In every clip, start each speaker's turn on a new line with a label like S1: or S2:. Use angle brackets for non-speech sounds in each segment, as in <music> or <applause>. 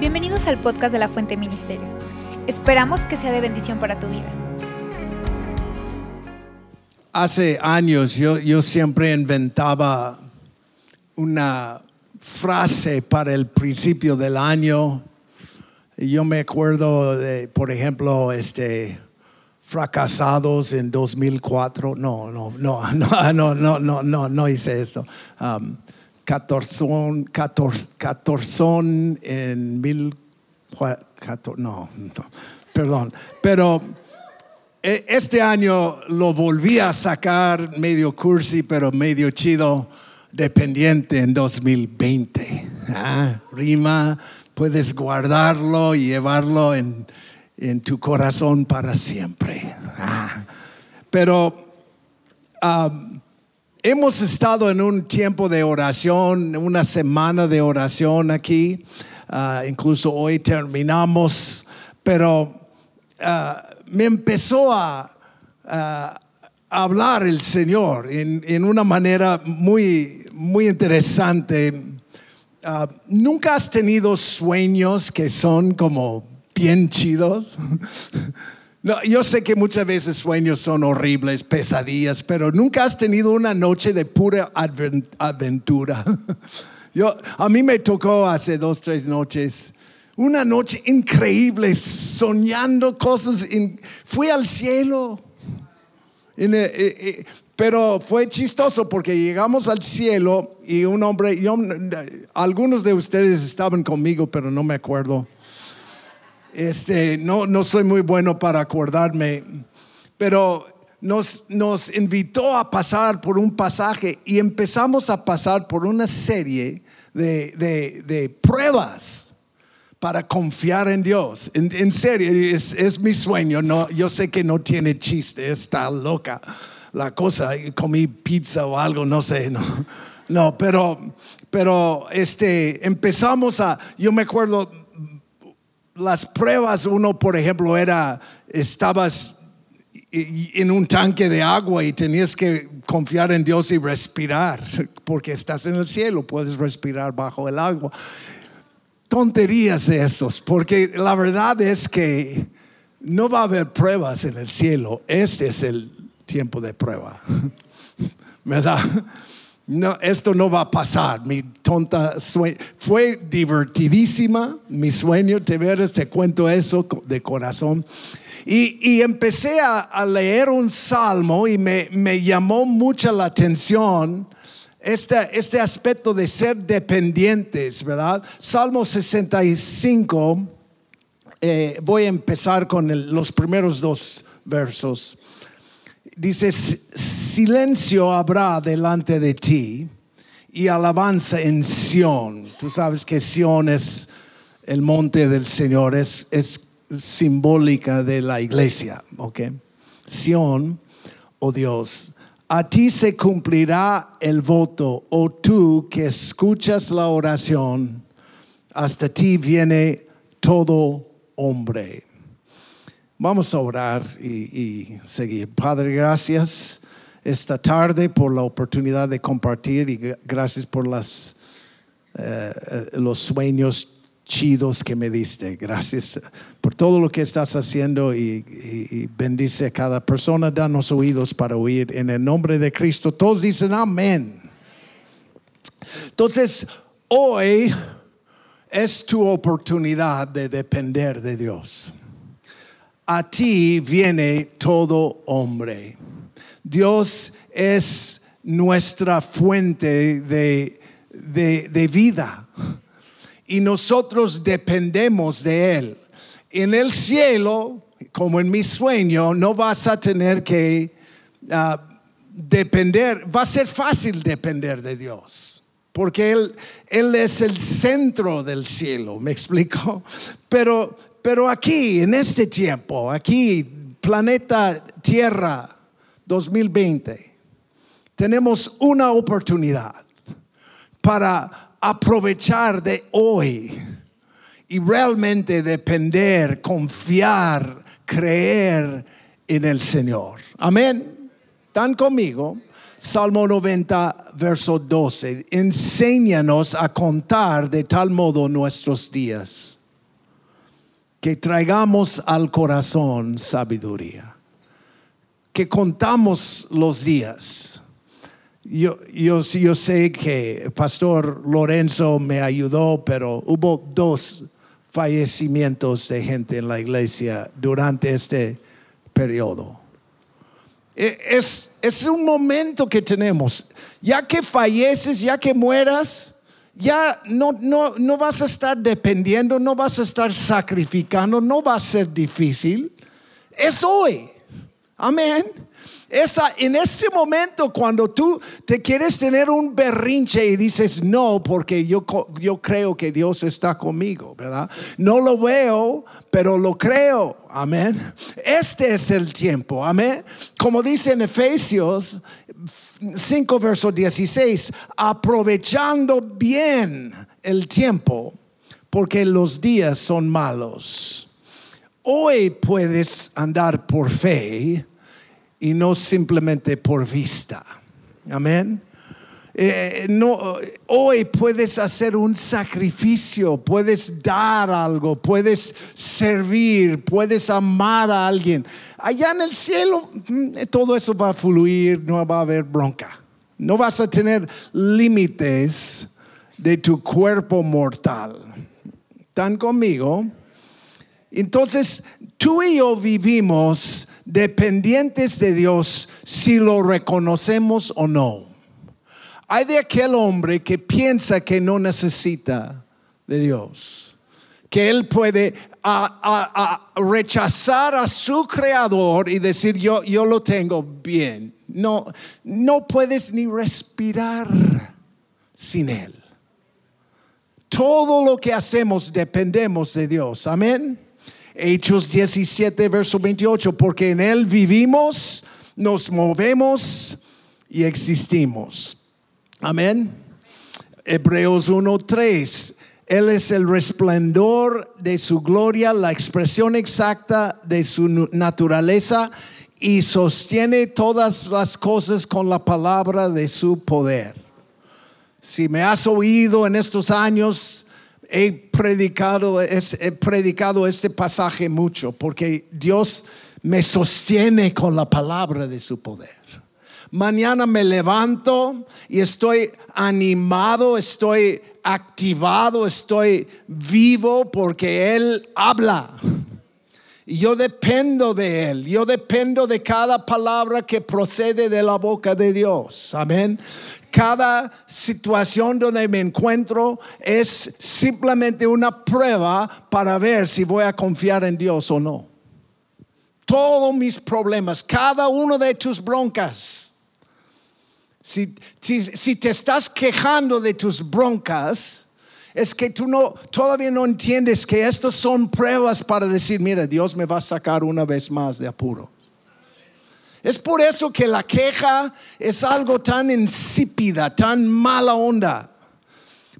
S1: Bienvenidos al podcast de la Fuente Ministerios. Esperamos que sea de bendición para tu vida.
S2: Hace años yo, yo siempre inventaba una frase para el principio del año. Yo me acuerdo de, por ejemplo, este, fracasados en 2004. No, no, <laughs> no, no, no, no, no, no hice esto. Um, catorzón, catorz- catorzón en mil, no, no, perdón. Pero eh, este año lo volví a sacar medio cursi, pero medio chido, dependiente en 2020. Ah, rima, puedes guardarlo y llevarlo en, en tu corazón para siempre. Ah, pero um, hemos estado en un tiempo de oración, una semana de oración aquí. Ah, incluso hoy terminamos, pero ah, me empezó a, a hablar el Señor en, una manera muy, muy interesante. Ah, ¿Nunca has tenido sueños que son como bien chidos? <laughs> No, yo sé que muchas veces sueños son horribles, pesadillas, pero nunca has tenido una noche de pura aventura. <laughs> Yo, a mí me tocó hace dos, tres noches, una noche increíble, soñando cosas. fui al cielo. Eh, eh, eh, pero fue chistoso porque llegamos al cielo y un hombre, algunos de ustedes estaban conmigo, pero no me acuerdo. Este, no, no soy muy bueno para acordarme, pero nos, nos invitó a pasar por un pasaje y empezamos a pasar por una serie de, de- de pruebas para confiar en Dios. En, en serio, es, es mi sueño. No, yo sé que no tiene chiste, está loca la cosa. Comí pizza o algo, no sé. No, no pero, pero este, empezamos a, yo me acuerdo, las pruebas, uno, por ejemplo, era, estabas en un tanque de agua y tenías que confiar en Dios y respirar, <laughs> porque estás en el cielo, puedes respirar bajo el agua. Tonterías de estos, porque la verdad es que no va a haber pruebas en el cielo, este es el tiempo de prueba, <laughs> ¿verdad? No, esto no va a pasar. Mi tonta sueño. Fue divertidísima mi sueño. Te veras, te cuento eso de corazón. Y, y empecé a, a leer un salmo y me, me llamó mucha la atención este, este aspecto de ser dependientes, ¿verdad? Salmo 65. eh, voy a empezar con los primeros dos versos. Dice, "Si- silencio habrá delante de ti y alabanza en Sión. Tú sabes que Sión es el monte del Señor, es, es simbólica de la iglesia, ¿ok? Sión, oh Dios, a ti se cumplirá el voto, oh tú que escuchas la oración, hasta ti viene todo hombre. Vamos a orar y, seguir. Padre, gracias esta tarde por la oportunidad de compartir y gra- gracias por las, eh, eh, los sueños chidos que me diste. Gracias por todo lo que estás haciendo y bendice a cada persona. Danos oídos para oír en el nombre de Cristo. Todos dicen amén. Entonces, hoy es tu oportunidad de depender de Dios a ti viene todo hombre. Dios es nuestra fuente de, de- vida y nosotros dependemos de Él. En el cielo, como en mi sueño, no vas a tener que ah, depender, va a ser fácil depender de Dios. Porque él, él es el centro del cielo, ¿me explico? Pero, pero aquí, en este tiempo, aquí, planeta Tierra 2020, tenemos una oportunidad para aprovechar de hoy y realmente depender, confiar, creer en el Señor. Amén. ¿Están conmigo? Salmo 90, verso 12. Enséñanos a contar de tal modo nuestros días que traigamos al corazón sabiduría, que contamos los días. Yo, yo, yo sé que Pastor Lorenzo me ayudó, pero hubo dos fallecimientos de gente en la iglesia durante este periodo. E, es, es un momento que tenemos. Ya que falleces, ya que mueras, ya no, no, no vas a estar dependiendo, no vas a estar sacrificando, no va a ser difícil. Es hoy. Amén. Esa, en ese momento cuando tú te quieres tener un berrinche y dices no, porque yo, yo creo que Dios está conmigo, ¿verdad? No lo veo, pero lo creo, amén. Este es el tiempo, amén. Como dice en Efesios 5, verso 16, aprovechando bien el tiempo, porque los días son malos. Hoy puedes andar por fe y no simplemente por vista. Amén. Eh, no, hoy puedes hacer un sacrificio, puedes dar algo, puedes servir, puedes amar a alguien. Allá en el cielo mm, todo eso va a fluir, no va a haber bronca. No vas a tener límites de tu cuerpo mortal. ¿Están conmigo? Entonces, tú y yo vivimos dependientes de Dios si lo reconocemos o no. Hay de aquel hombre que piensa que no necesita de Dios, que él puede rechazar a su creador y decir yo, yo lo tengo bien. No, no puedes ni respirar sin él. Todo lo que hacemos dependemos de Dios. Amén. Hechos 17, verso 28, porque en Él vivimos, nos movemos y existimos. Amén. Hebreos 1, 3. Él es el resplandor de su gloria, la expresión exacta de su naturaleza y sostiene todas las cosas con la palabra de su poder. Si me has oído en estos años, he predicado, he predicado este pasaje mucho porque Dios me sostiene con la palabra de su poder. Mañana me levanto y estoy animado, estoy activado, estoy vivo porque Él habla. Yo dependo de Él, yo dependo de cada palabra que procede de la boca de Dios. Amén. Cada situación donde me encuentro es simplemente una prueba para ver si voy a confiar en Dios o no. Todos mis problemas, cada uno de tus broncas. Si, te estás quejando de tus broncas, es que tú no, todavía no entiendes que estas son pruebas para decir, mira, Dios me va a sacar una vez más de apuro. Es por eso que la queja es algo tan insípida, tan mala onda.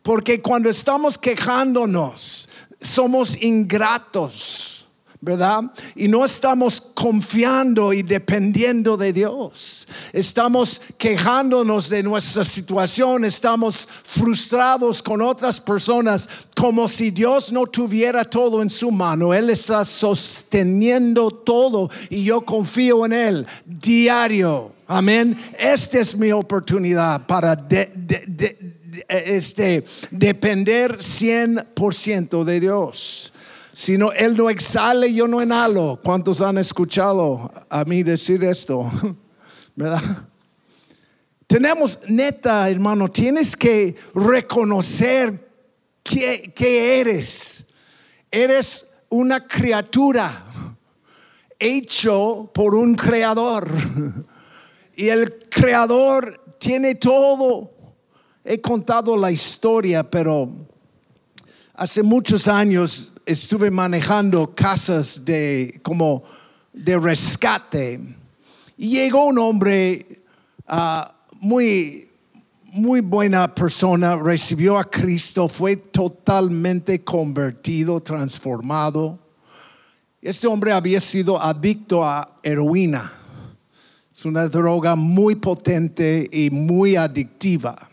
S2: Porque cuando estamos quejándonos, somos ingratos. ¿Verdad? Y no estamos confiando y dependiendo de Dios. Estamos quejándonos de nuestra situación, estamos frustrados con otras personas como si Dios no tuviera todo en su mano. Él está sosteniendo todo y yo confío en Él diario. Amén. Esta es mi oportunidad para este, depender 100% de Dios. Si no, Él no exhale, yo no enhalo. ¿Cuántos han escuchado a mí decir esto? <laughs> ¿Verdad? Tenemos, neta, hermano, tienes que reconocer que, que eres. Eres una criatura hecho por un creador. Y el creador tiene todo. He contado la historia, pero hace muchos años estuve manejando casas de como de rescate y llegó un hombre ah, muy muy buena persona, recibió a Cristo, fue totalmente convertido, transformado. Este hombre había sido adicto a heroína. Es una droga muy potente y muy adictiva.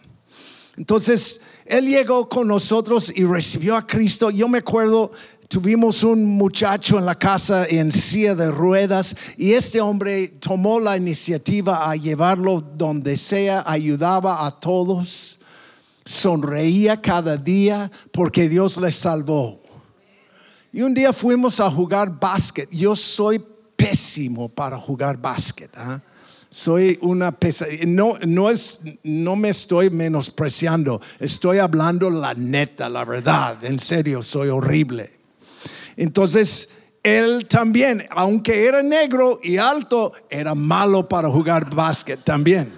S2: Entonces, él llegó con nosotros y recibió a Cristo. Yo me acuerdo, tuvimos un muchacho en la casa en silla de ruedas y este hombre tomó la iniciativa a llevarlo donde sea, ayudaba a todos, sonreía cada día porque Dios le salvó. Y un día fuimos a jugar básquet. Yo soy pésimo para jugar básquet. ¿ah? Soy una pesadilla. No, no, es, no me estoy menospreciando. Estoy hablando la neta, la verdad. En serio, soy horrible. Entonces, él también, aunque era negro y alto, era malo para jugar básquet también.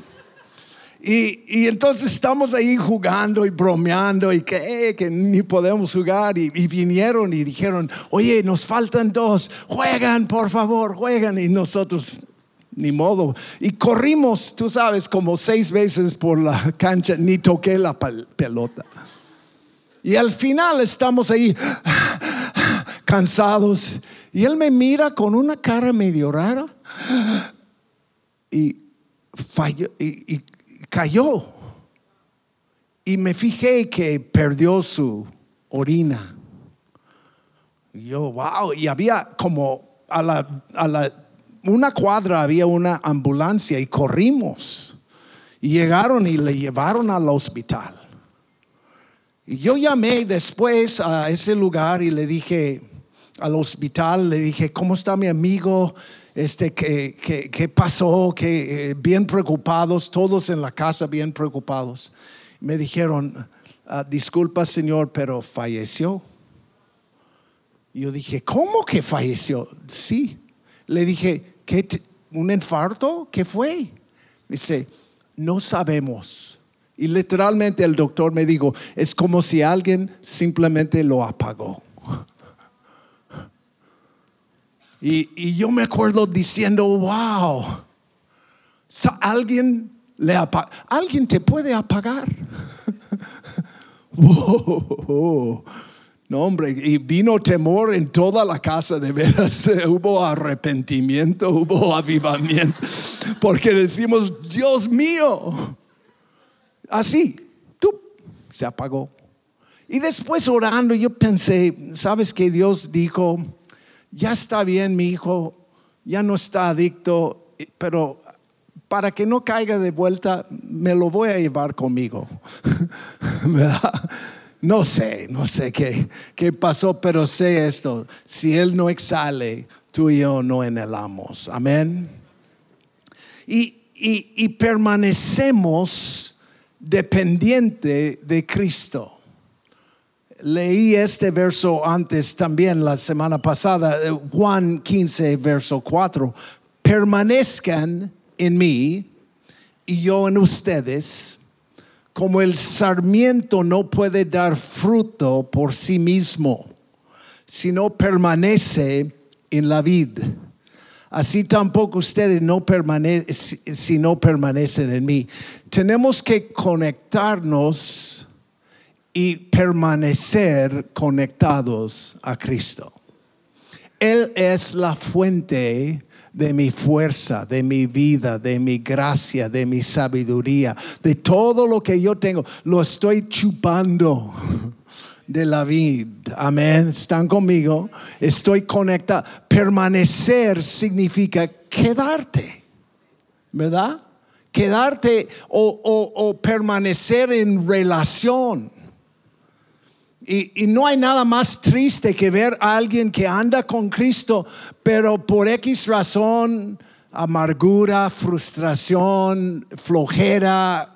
S2: Y, y, entonces estamos ahí jugando y bromeando y que, que ni podemos jugar. Y, vinieron y dijeron, oye, nos faltan dos, juegan, por favor, juegan. Y nosotros, ni modo. Y corrimos, tú sabes, como seis veces por la cancha, ni toqué la pelota. Y al final estamos ahí cansados. Y él me mira con una cara medio rara y falló. Y, cayó. Y me fijé que perdió su orina. Yo, wow, y había como a la, a la, una cuadra había una ambulancia y corrimos. Y llegaron y le llevaron al hospital. Y yo llamé después a ese lugar y le dije al hospital, le dije, ¿cómo está mi amigo? este, ¿qué, pasó? Que, eh, bien preocupados, todos en la casa bien preocupados. Me dijeron, ah, disculpa señor, pero falleció. Yo dije, ¿cómo que falleció? Sí. Le dije, ¿qué ¿un infarto? ¿Qué fue? Dice, no sabemos. Y literalmente el doctor me dijo, es como si alguien simplemente lo apagó. Y, yo me acuerdo diciendo, wow, alguien, le alguien te puede apagar. <laughs> No, hombre, y vino temor en toda la casa, de veras. <laughs> Hubo arrepentimiento, hubo avivamiento, porque decimos, Dios mío, así, se apagó. Y después orando, yo pensé, ¿sabes que Dios dijo? ya está bien mi hijo, ya no está adicto, pero para que no caiga de vuelta, me lo voy a llevar conmigo. <laughs> No sé, no sé qué, qué pasó, pero sé esto, si Él no exhale, tú y yo no anhelamos. Amén. Y, y, y permanecemos dependiente de Cristo leí este verso antes también la semana pasada, eh, Juan 15, verso 4. Permanezcan en mí y yo en ustedes, como el sarmiento no puede dar fruto por sí mismo, sino permanece en la vid. Así tampoco ustedes no permanecen si no permanecen en mí. Tenemos que conectarnos y permanecer conectados a Cristo. Él es la fuente de mi fuerza, de mi vida, de mi gracia, de mi sabiduría, de todo lo que yo tengo. Lo estoy chupando de la vida. Amén. ¿Están conmigo? Estoy conectado. Permanecer significa quedarte, ¿verdad? Quedarte o, o permanecer en relación. Y, no hay nada más triste que ver a alguien que anda con Cristo, pero por X razón, amargura, frustración, flojera,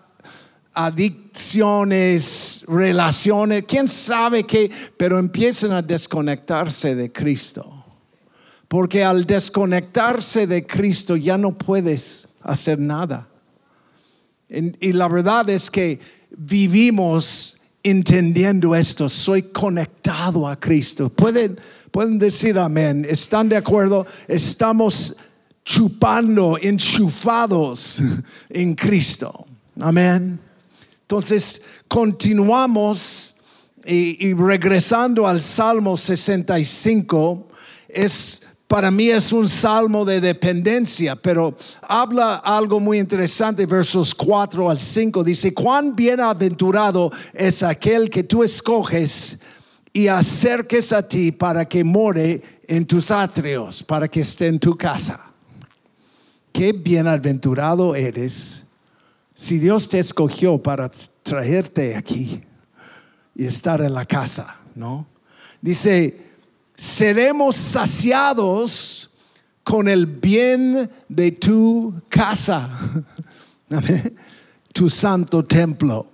S2: adicciones, relaciones, quién sabe qué, pero empiezan a desconectarse de Cristo. Porque al desconectarse de Cristo ya no puedes hacer nada. Y la verdad es que vivimos entendiendo esto, soy conectado a Cristo. Pueden, pueden decir amén. ¿Están de acuerdo? Estamos chupando, enchufados <laughs> en Cristo. Amén. Entonces, continuamos y, y regresando al Salmo 65, es para mí es un salmo de dependencia, pero habla algo muy interesante, versos 4 al 5. Dice, cuán bienaventurado es aquel que tú escoges y acerques a ti para que more en tus atrios, para que esté en tu casa. Qué bienaventurado eres si Dios te escogió para traerte aquí y estar en la casa, ¿no? Dice, seremos saciados con el bien de tu casa, <laughs> tu santo templo.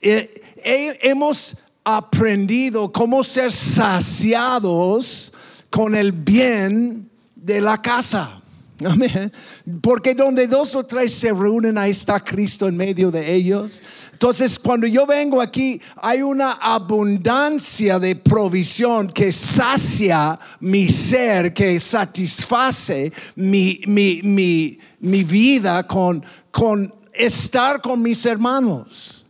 S2: hemos aprendido cómo ser saciados con el bien de la casa. Amén. Porque donde dos o tres se reúnen, ahí está Cristo en medio de ellos. Entonces, cuando yo vengo aquí, hay una abundancia de provisión que sacia mi ser, que satisface mi, mi, mi, mi vida con, con estar con mis hermanos.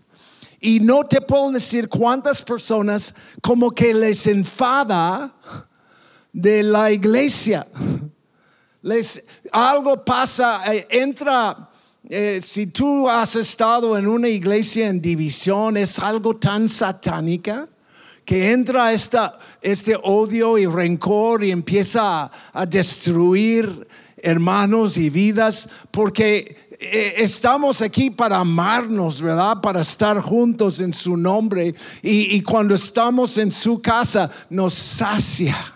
S2: Y no te puedo decir cuántas personas como que les enfada de la iglesia les, algo pasa, eh, entra, eh, si tú has estado en una iglesia en división, es algo tan satánica que entra esta, este odio y rencor y empieza a, destruir hermanos y vidas, porque eh, estamos aquí para amarnos, ¿verdad? Para estar juntos en su nombre. Y, y cuando estamos en su casa, nos sacia.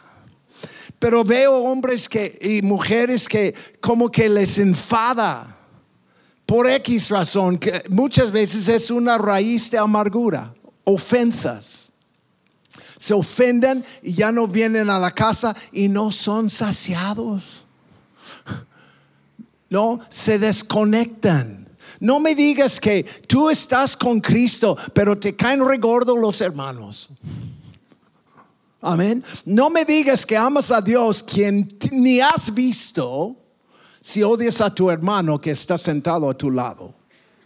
S2: Pero veo hombres que, y mujeres que como que les enfada por X razón, que muchas veces es una raíz de amargura, ofensas. Se ofenden y ya no vienen a la casa y no son saciados. No, se desconectan. No me digas que tú estás con Cristo, pero te caen regordo los hermanos. Amén. No me digas que amas a Dios quien ni has visto si odias a tu hermano que está sentado a tu lado.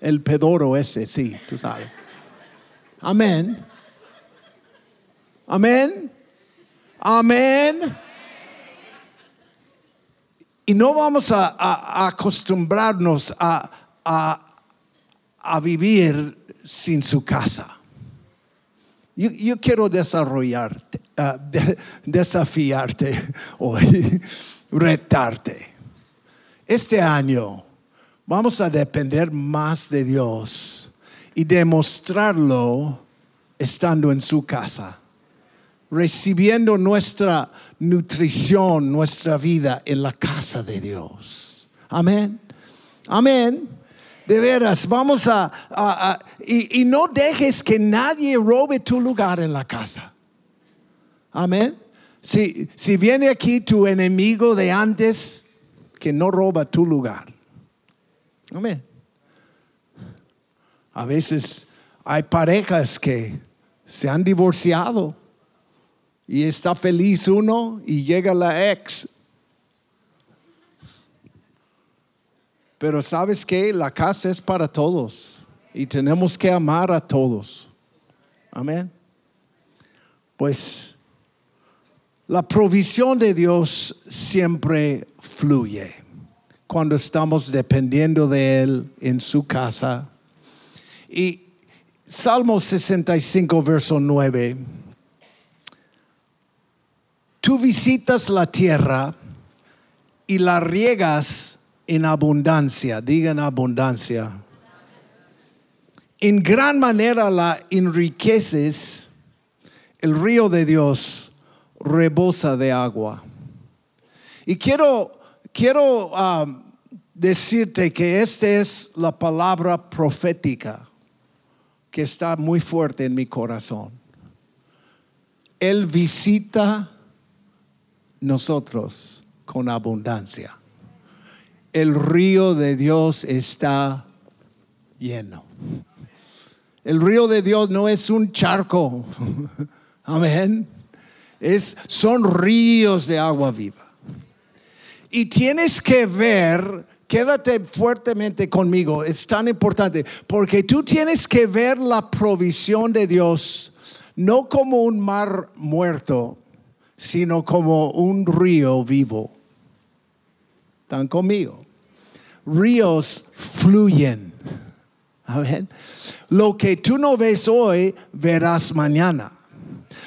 S2: El pedoro ese, sí, tú sabes. Amén. Amén. Amén. Y no vamos a, acostumbrarnos a, a vivir sin su casa. Yo, quiero desarrollarte, desafiarte <laughs> hoy, <laughs> retarte. Este año vamos a depender más de Dios y demostrarlo estando en su casa, recibiendo nuestra nutrición, nuestra vida en la casa de Dios. Amén. Amén. De veras, vamos a... y, no dejes que nadie robe tu lugar en la casa. Amén. Si, si viene aquí tu enemigo de antes, que no roba tu lugar. Amén. A veces hay parejas que se han divorciado y está feliz uno y llega la ex Pero sabes que la casa es para todos y tenemos que amar a todos. Amén. Pues la provisión de Dios siempre fluye cuando estamos dependiendo de Él en su casa. Y Salmo 65, verso 9. Tú visitas la tierra y la riegas en abundancia, digan abundancia. En gran manera la enriqueces, el río de Dios rebosa de agua. Y quiero, quiero um, decirte que esta es la palabra profética que está muy fuerte en mi corazón. Él visita nosotros con abundancia el río de Dios está lleno. El río de Dios no es un charco. <laughs> Amén. Es, son ríos de agua viva. Y tienes que ver, quédate fuertemente conmigo, es tan importante, porque tú tienes que ver la provisión de Dios no como un mar muerto, sino como un río vivo. ¿Están conmigo? Ríos fluyen. Amén. Lo que tú no ves hoy, verás mañana.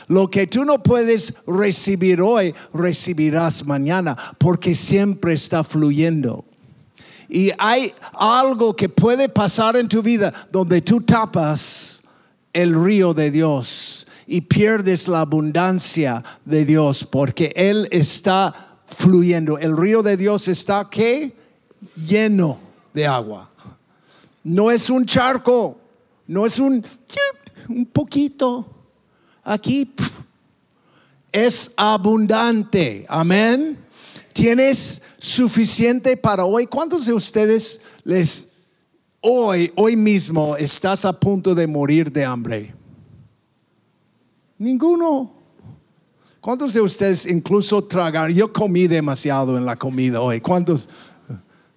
S2: Lo que tú no puedes recibir hoy, recibirás mañana, porque siempre está fluyendo. Y hay algo que puede pasar en tu vida donde tú tapas el río de Dios y pierdes la abundancia de Dios porque Él está fluyendo. El río de Dios está lleno de agua. No es un charco, no es un, un poquito. Aquí es abundante. Amén. Tienes suficiente para hoy. ¿Cuántos de ustedes les hoy, hoy mismo estás a punto de morir de hambre? Ninguno. ¿Cuántos de ustedes incluso tragar? Yo comí demasiado en la comida hoy. ¿Cuántos?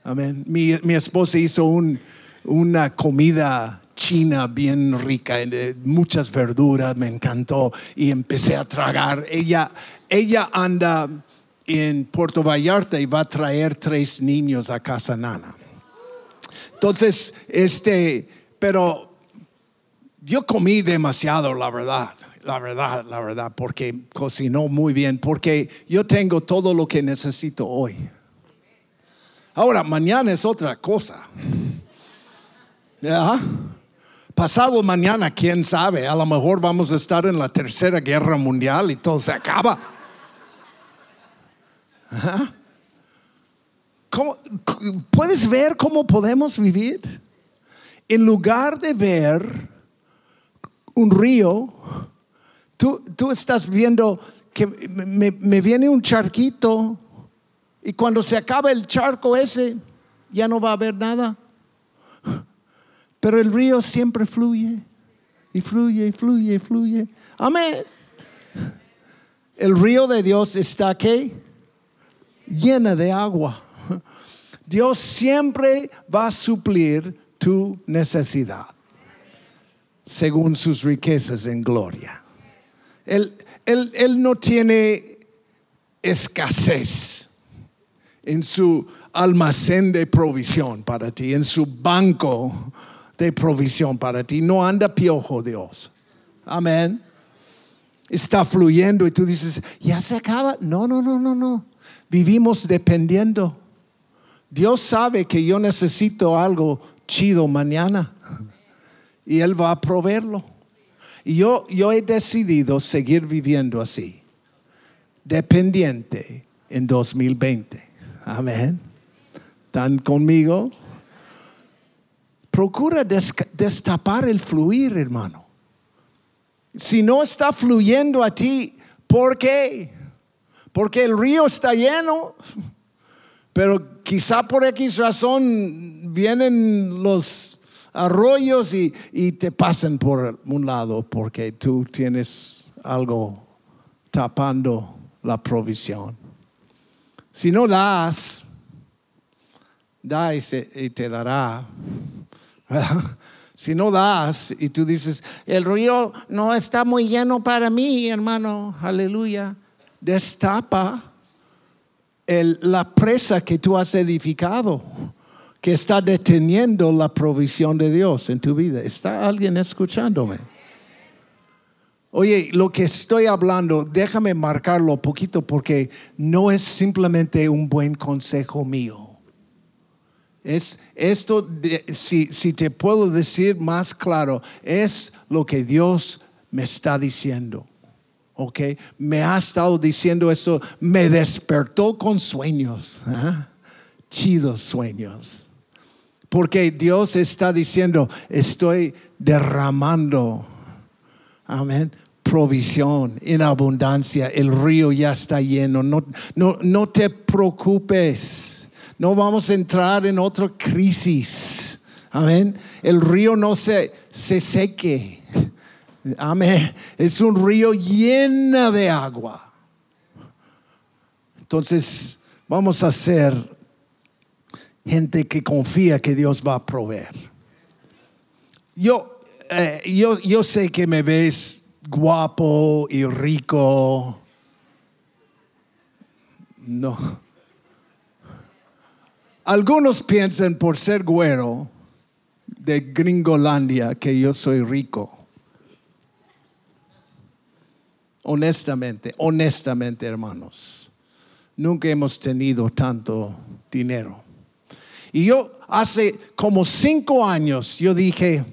S2: Amén. Mi, mi esposa hizo un, una comida china bien rica, eh, muchas verduras, me encantó y empecé a tragar. Ella, ella anda en Puerto Vallarta y va a traer tres niños a casa Nana. Entonces, este, pero yo comí demasiado, la verdad, la verdad, la verdad, porque cocinó muy bien, porque yo tengo todo lo que necesito hoy. Ahora, mañana es otra cosa. ¿Ya? Pasado mañana, quién sabe, a lo mejor vamos a estar en la tercera guerra mundial y todo se acaba. ¿Puedes ver cómo podemos vivir? En lugar de ver un río, tú, tú estás viendo que me, me viene un charquito y cuando se acaba el charco ese, ya no va a haber nada. Pero el río siempre fluye y fluye y fluye y fluye. Amén. El río de Dios está aquí llena de agua. Dios siempre va a suplir tu necesidad según sus riquezas en gloria. Él, él, no tiene escasez en su almacén de provisión para ti, en su banco de provisión para ti. No anda piojo Dios. Amén. Está fluyendo y tú dices, ya se acaba. No, no, no, no, no. Vivimos dependiendo. Dios sabe que yo necesito algo chido mañana y Él va a proveerlo. Y yo, yo he decidido seguir viviendo así, dependiente en 2020. Amén. ¿Están conmigo? Procura destapar el fluir, hermano. Si no está fluyendo a ti, ¿por qué? Porque el río está lleno, pero quizá por X razón vienen los arroyos y, y te pasan por un lado porque tú tienes algo tapando la provisión. Si no das, da y, te dará. <laughs> si no das y tú dices, el río no está muy lleno para mí, hermano, aleluya, destapa la presa que tú has edificado, que está deteniendo la provisión de Dios en tu vida. ¿Está alguien escuchándome? Oye, lo que estoy hablando, déjame marcarlo un poquito porque no es simplemente un buen consejo mío. Es esto, si, si te puedo decir más claro, es lo que Dios me está diciendo. ¿ok? Me ha estado diciendo eso, me despertó con sueños, ¿ah? chidos sueños. Porque Dios está diciendo, estoy derramando, amén, provisión en abundancia, el río ya está lleno, no, no, no te preocupes, no vamos a entrar en otra crisis, amén, el río no se, se seque Amén. Es un río lleno de agua. Entonces, vamos a ser gente que confía que Dios va a proveer. Yo, eh, yo, yo sé que me ves guapo y rico No. Algunos piensan por ser güero de Gringolandia que yo soy rico. Honestamente, honestamente, hermanos, nunca hemos tenido tanto dinero. Y yo hace como cinco años, yo dije,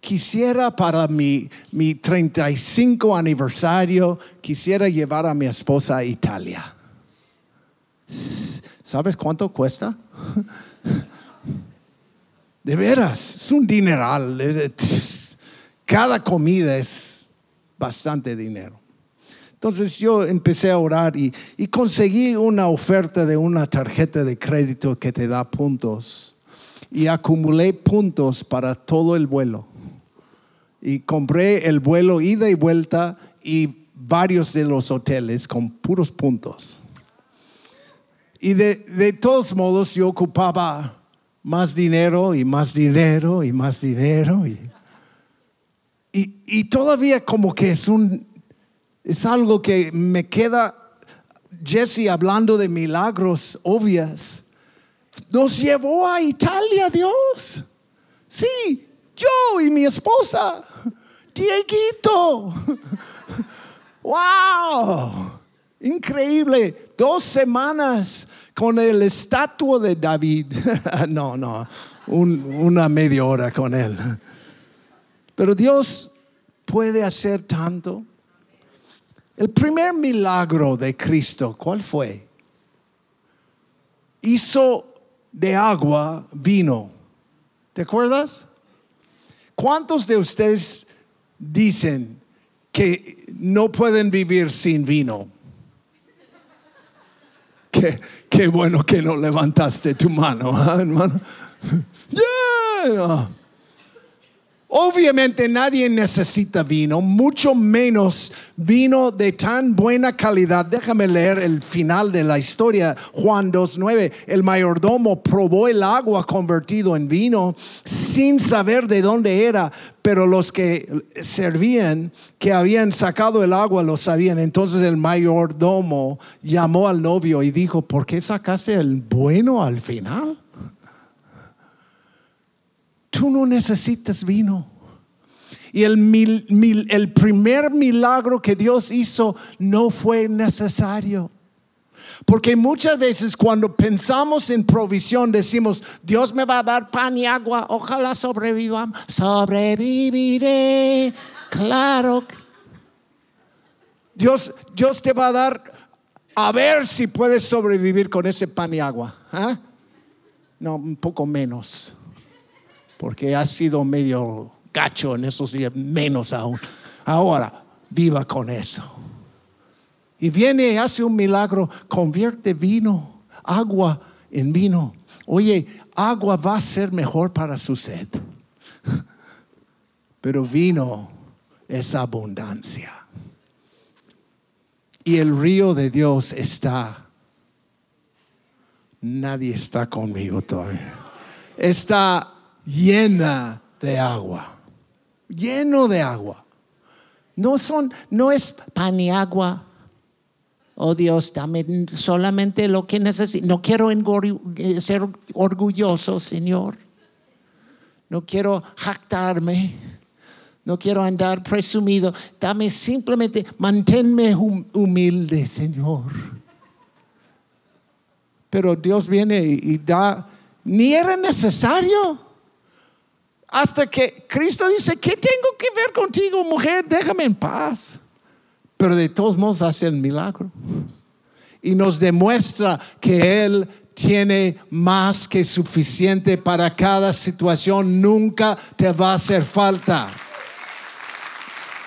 S2: quisiera para mi, mi 35 aniversario, quisiera llevar a mi esposa a Italia. ¿Sabes cuánto cuesta? De veras, es un dineral. Cada comida es bastante dinero. Entonces yo empecé a orar y, y, conseguí una oferta de una tarjeta de crédito que te da puntos. Y acumulé puntos para todo el vuelo. Y compré el vuelo ida y vuelta y varios de los hoteles con puros puntos. Y de, de todos modos yo ocupaba más dinero y más dinero y más dinero. Y, y, y todavía como que es un, es algo que me queda, Jesse hablando de milagros obvias. Nos llevó a Italia Dios. Sí, yo y mi esposa, Dieguito. <laughs> ¡Wow! Increíble. Dos semanas con el estatua de David. <laughs> no, no, una media hora con él. Pero Dios puede hacer tanto. El primer milagro de Cristo, ¿cuál fue? Hizo de agua vino. ¿Te acuerdas? ¿Cuántos de ustedes dicen que no pueden vivir sin vino? Qué, bueno que no levantaste tu mano, ¿ah, hermano. <laughs> Obviamente nadie necesita vino, mucho menos vino de tan buena calidad. Déjame leer el final de la historia, Juan 2.9. El mayordomo probó el agua convertido en vino sin saber de dónde era, pero los que servían, que habían sacado el agua, lo sabían. Entonces el mayordomo llamó al novio y dijo, ¿por qué sacaste el bueno al final? Tú no necesitas vino. Y el, primer milagro que Dios hizo no fue necesario. Porque muchas veces cuando pensamos en provisión decimos, Dios me va a dar pan y agua, ojalá sobreviva, sobreviviré, claro. Dios, Dios te va a dar a ver si puedes sobrevivir con ese pan y agua. ¿ah? No, un poco menos porque ha sido medio gacho en esos días, menos aún. Ahora, viva con eso. Y viene y hace un milagro, convierte vino, agua en vino. Oye, agua va a ser mejor para su sed. <laughs> Pero vino es abundancia. Y el río de Dios está. Nadie está conmigo todavía. Está llena de agua, lleno de agua. No son, no es pan y agua. Oh Dios, dame solamente lo que necesito. No quiero eh, ser orgulloso, Señor. No quiero jactarme. No quiero andar presumido. Dame simplemente, manténme humilde, Señor. Pero Dios viene y da, ni era necesario. Hasta que Cristo dice, ¿qué tengo que ver contigo, mujer? Déjame en paz. Pero de todos modos hace el milagro. Y nos demuestra que Él tiene más que suficiente para cada situación. Nunca te va a hacer falta.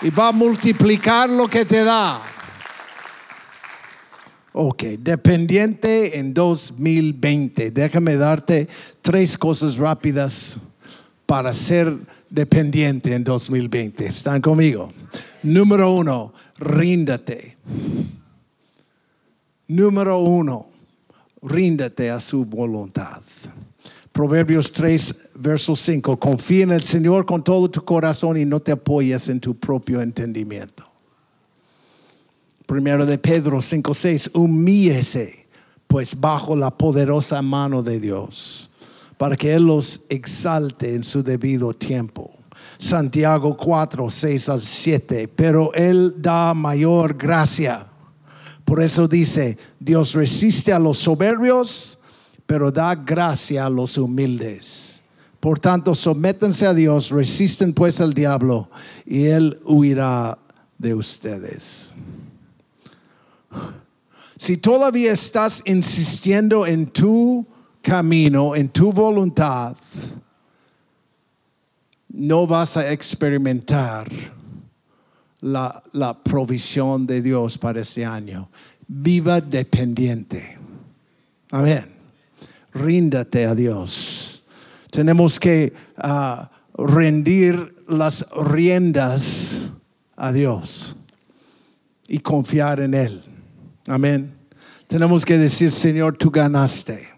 S2: Y va a multiplicar lo que te da. Ok, dependiente en 2020. Déjame darte tres cosas rápidas para ser dependiente en 2020. ¿Están conmigo? Número uno, ríndate. Número uno, ríndate a su voluntad. Proverbios 3, verso 5. Confía en el Señor con todo tu corazón y no te apoyes en tu propio entendimiento. Primero de Pedro 5:6, humíllese pues bajo la poderosa mano de Dios, para que Él los exalte en su debido tiempo. Santiago 4, 6 al 7, pero Él da mayor gracia. Por eso dice, Dios resiste a los soberbios, pero da gracia a los humildes. Por tanto, sométense a Dios, resisten pues al diablo, y Él huirá de ustedes. Si todavía estás insistiendo en tu camino, en tu voluntad, no vas a experimentar la, la, provisión de Dios para este año. Viva dependiente. Amén. Ríndate a Dios. Tenemos que uh, rendir las riendas a Dios y confiar en Él. Amén. Tenemos que decir, Señor, tú ganaste.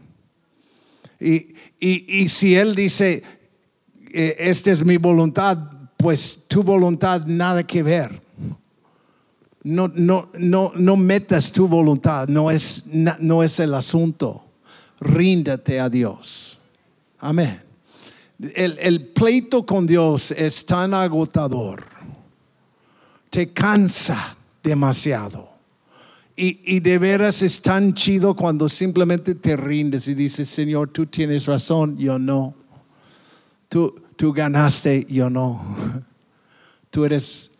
S2: Y, y, y si Él dice, eh, esta es mi voluntad, pues tu voluntad nada que ver. No, no, no, no metas tu voluntad, no es, no es el asunto. Ríndate a Dios. Amén. El, el pleito con Dios es tan agotador. Te cansa demasiado. Y, de veras es tan chido cuando simplemente te rindes y dices, Señor, tú tienes razón, yo no. Tú, tú ganaste, yo no. Tú eres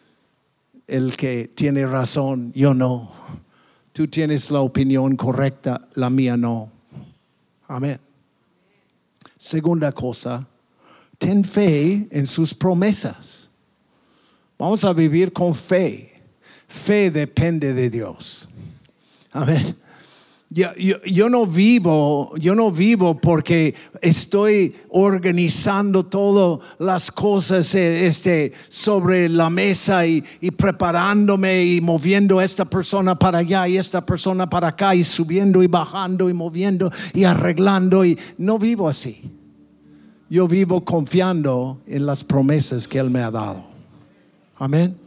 S2: el que tiene razón, yo no. Tú tienes la opinión correcta, la mía no. Amén. Segunda cosa, ten fe en sus promesas. Vamos a vivir con fe. Fe depende de Dios. Amén. Yo, no vivo, yo no vivo porque estoy organizando todas las cosas eh, este, sobre la mesa y, y, preparándome y moviendo esta persona para allá y esta persona para acá y subiendo y bajando y moviendo y arreglando y no vivo así. Yo vivo confiando en las promesas que Él me ha dado. Amén.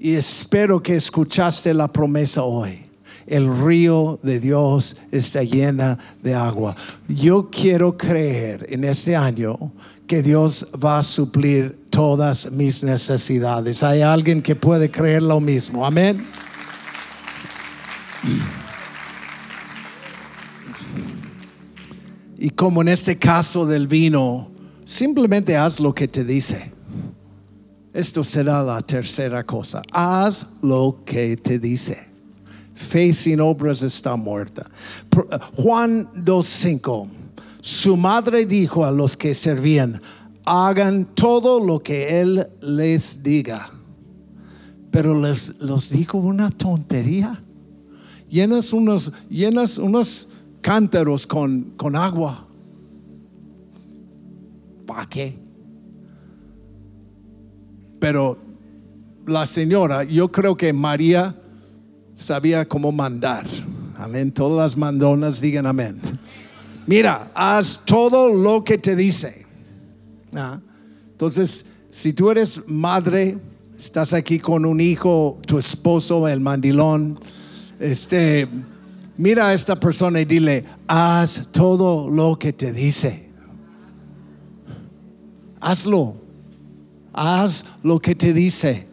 S2: Y espero que escuchaste la promesa hoy el río de Dios está llena de agua. Yo quiero creer en este año que Dios va a suplir todas mis necesidades. Hay alguien que puede creer lo mismo. Amén. Y como en este caso del vino, simplemente haz lo que te dice. Esto será la tercera cosa. Haz lo que te dice. Fe sin obras está muerta. Juan 2.5. Su madre dijo a los que servían, hagan todo lo que él les diga. Pero les los dijo una tontería. Llenas unos, llenas unos cántaros con, con agua. ¿Para qué? Pero la señora, yo creo que María sabía cómo mandar. Amén. Todas las mandonas digan amén. Mira, haz todo lo que te dice. Ah, entonces, si tú eres madre, estás aquí con un hijo, tu esposo, el mandilón, este, mira a esta persona y dile, haz todo lo que te dice. Hazlo. Haz lo que te dice.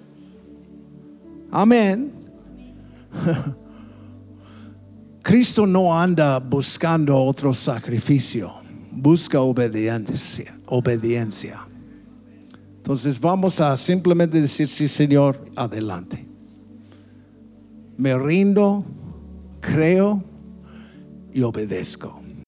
S2: Amén. <laughs> Cristo no anda buscando otro sacrificio, busca obediencia, obediencia. Entonces vamos a simplemente decir, sí Señor, adelante. Me rindo, creo y obedezco.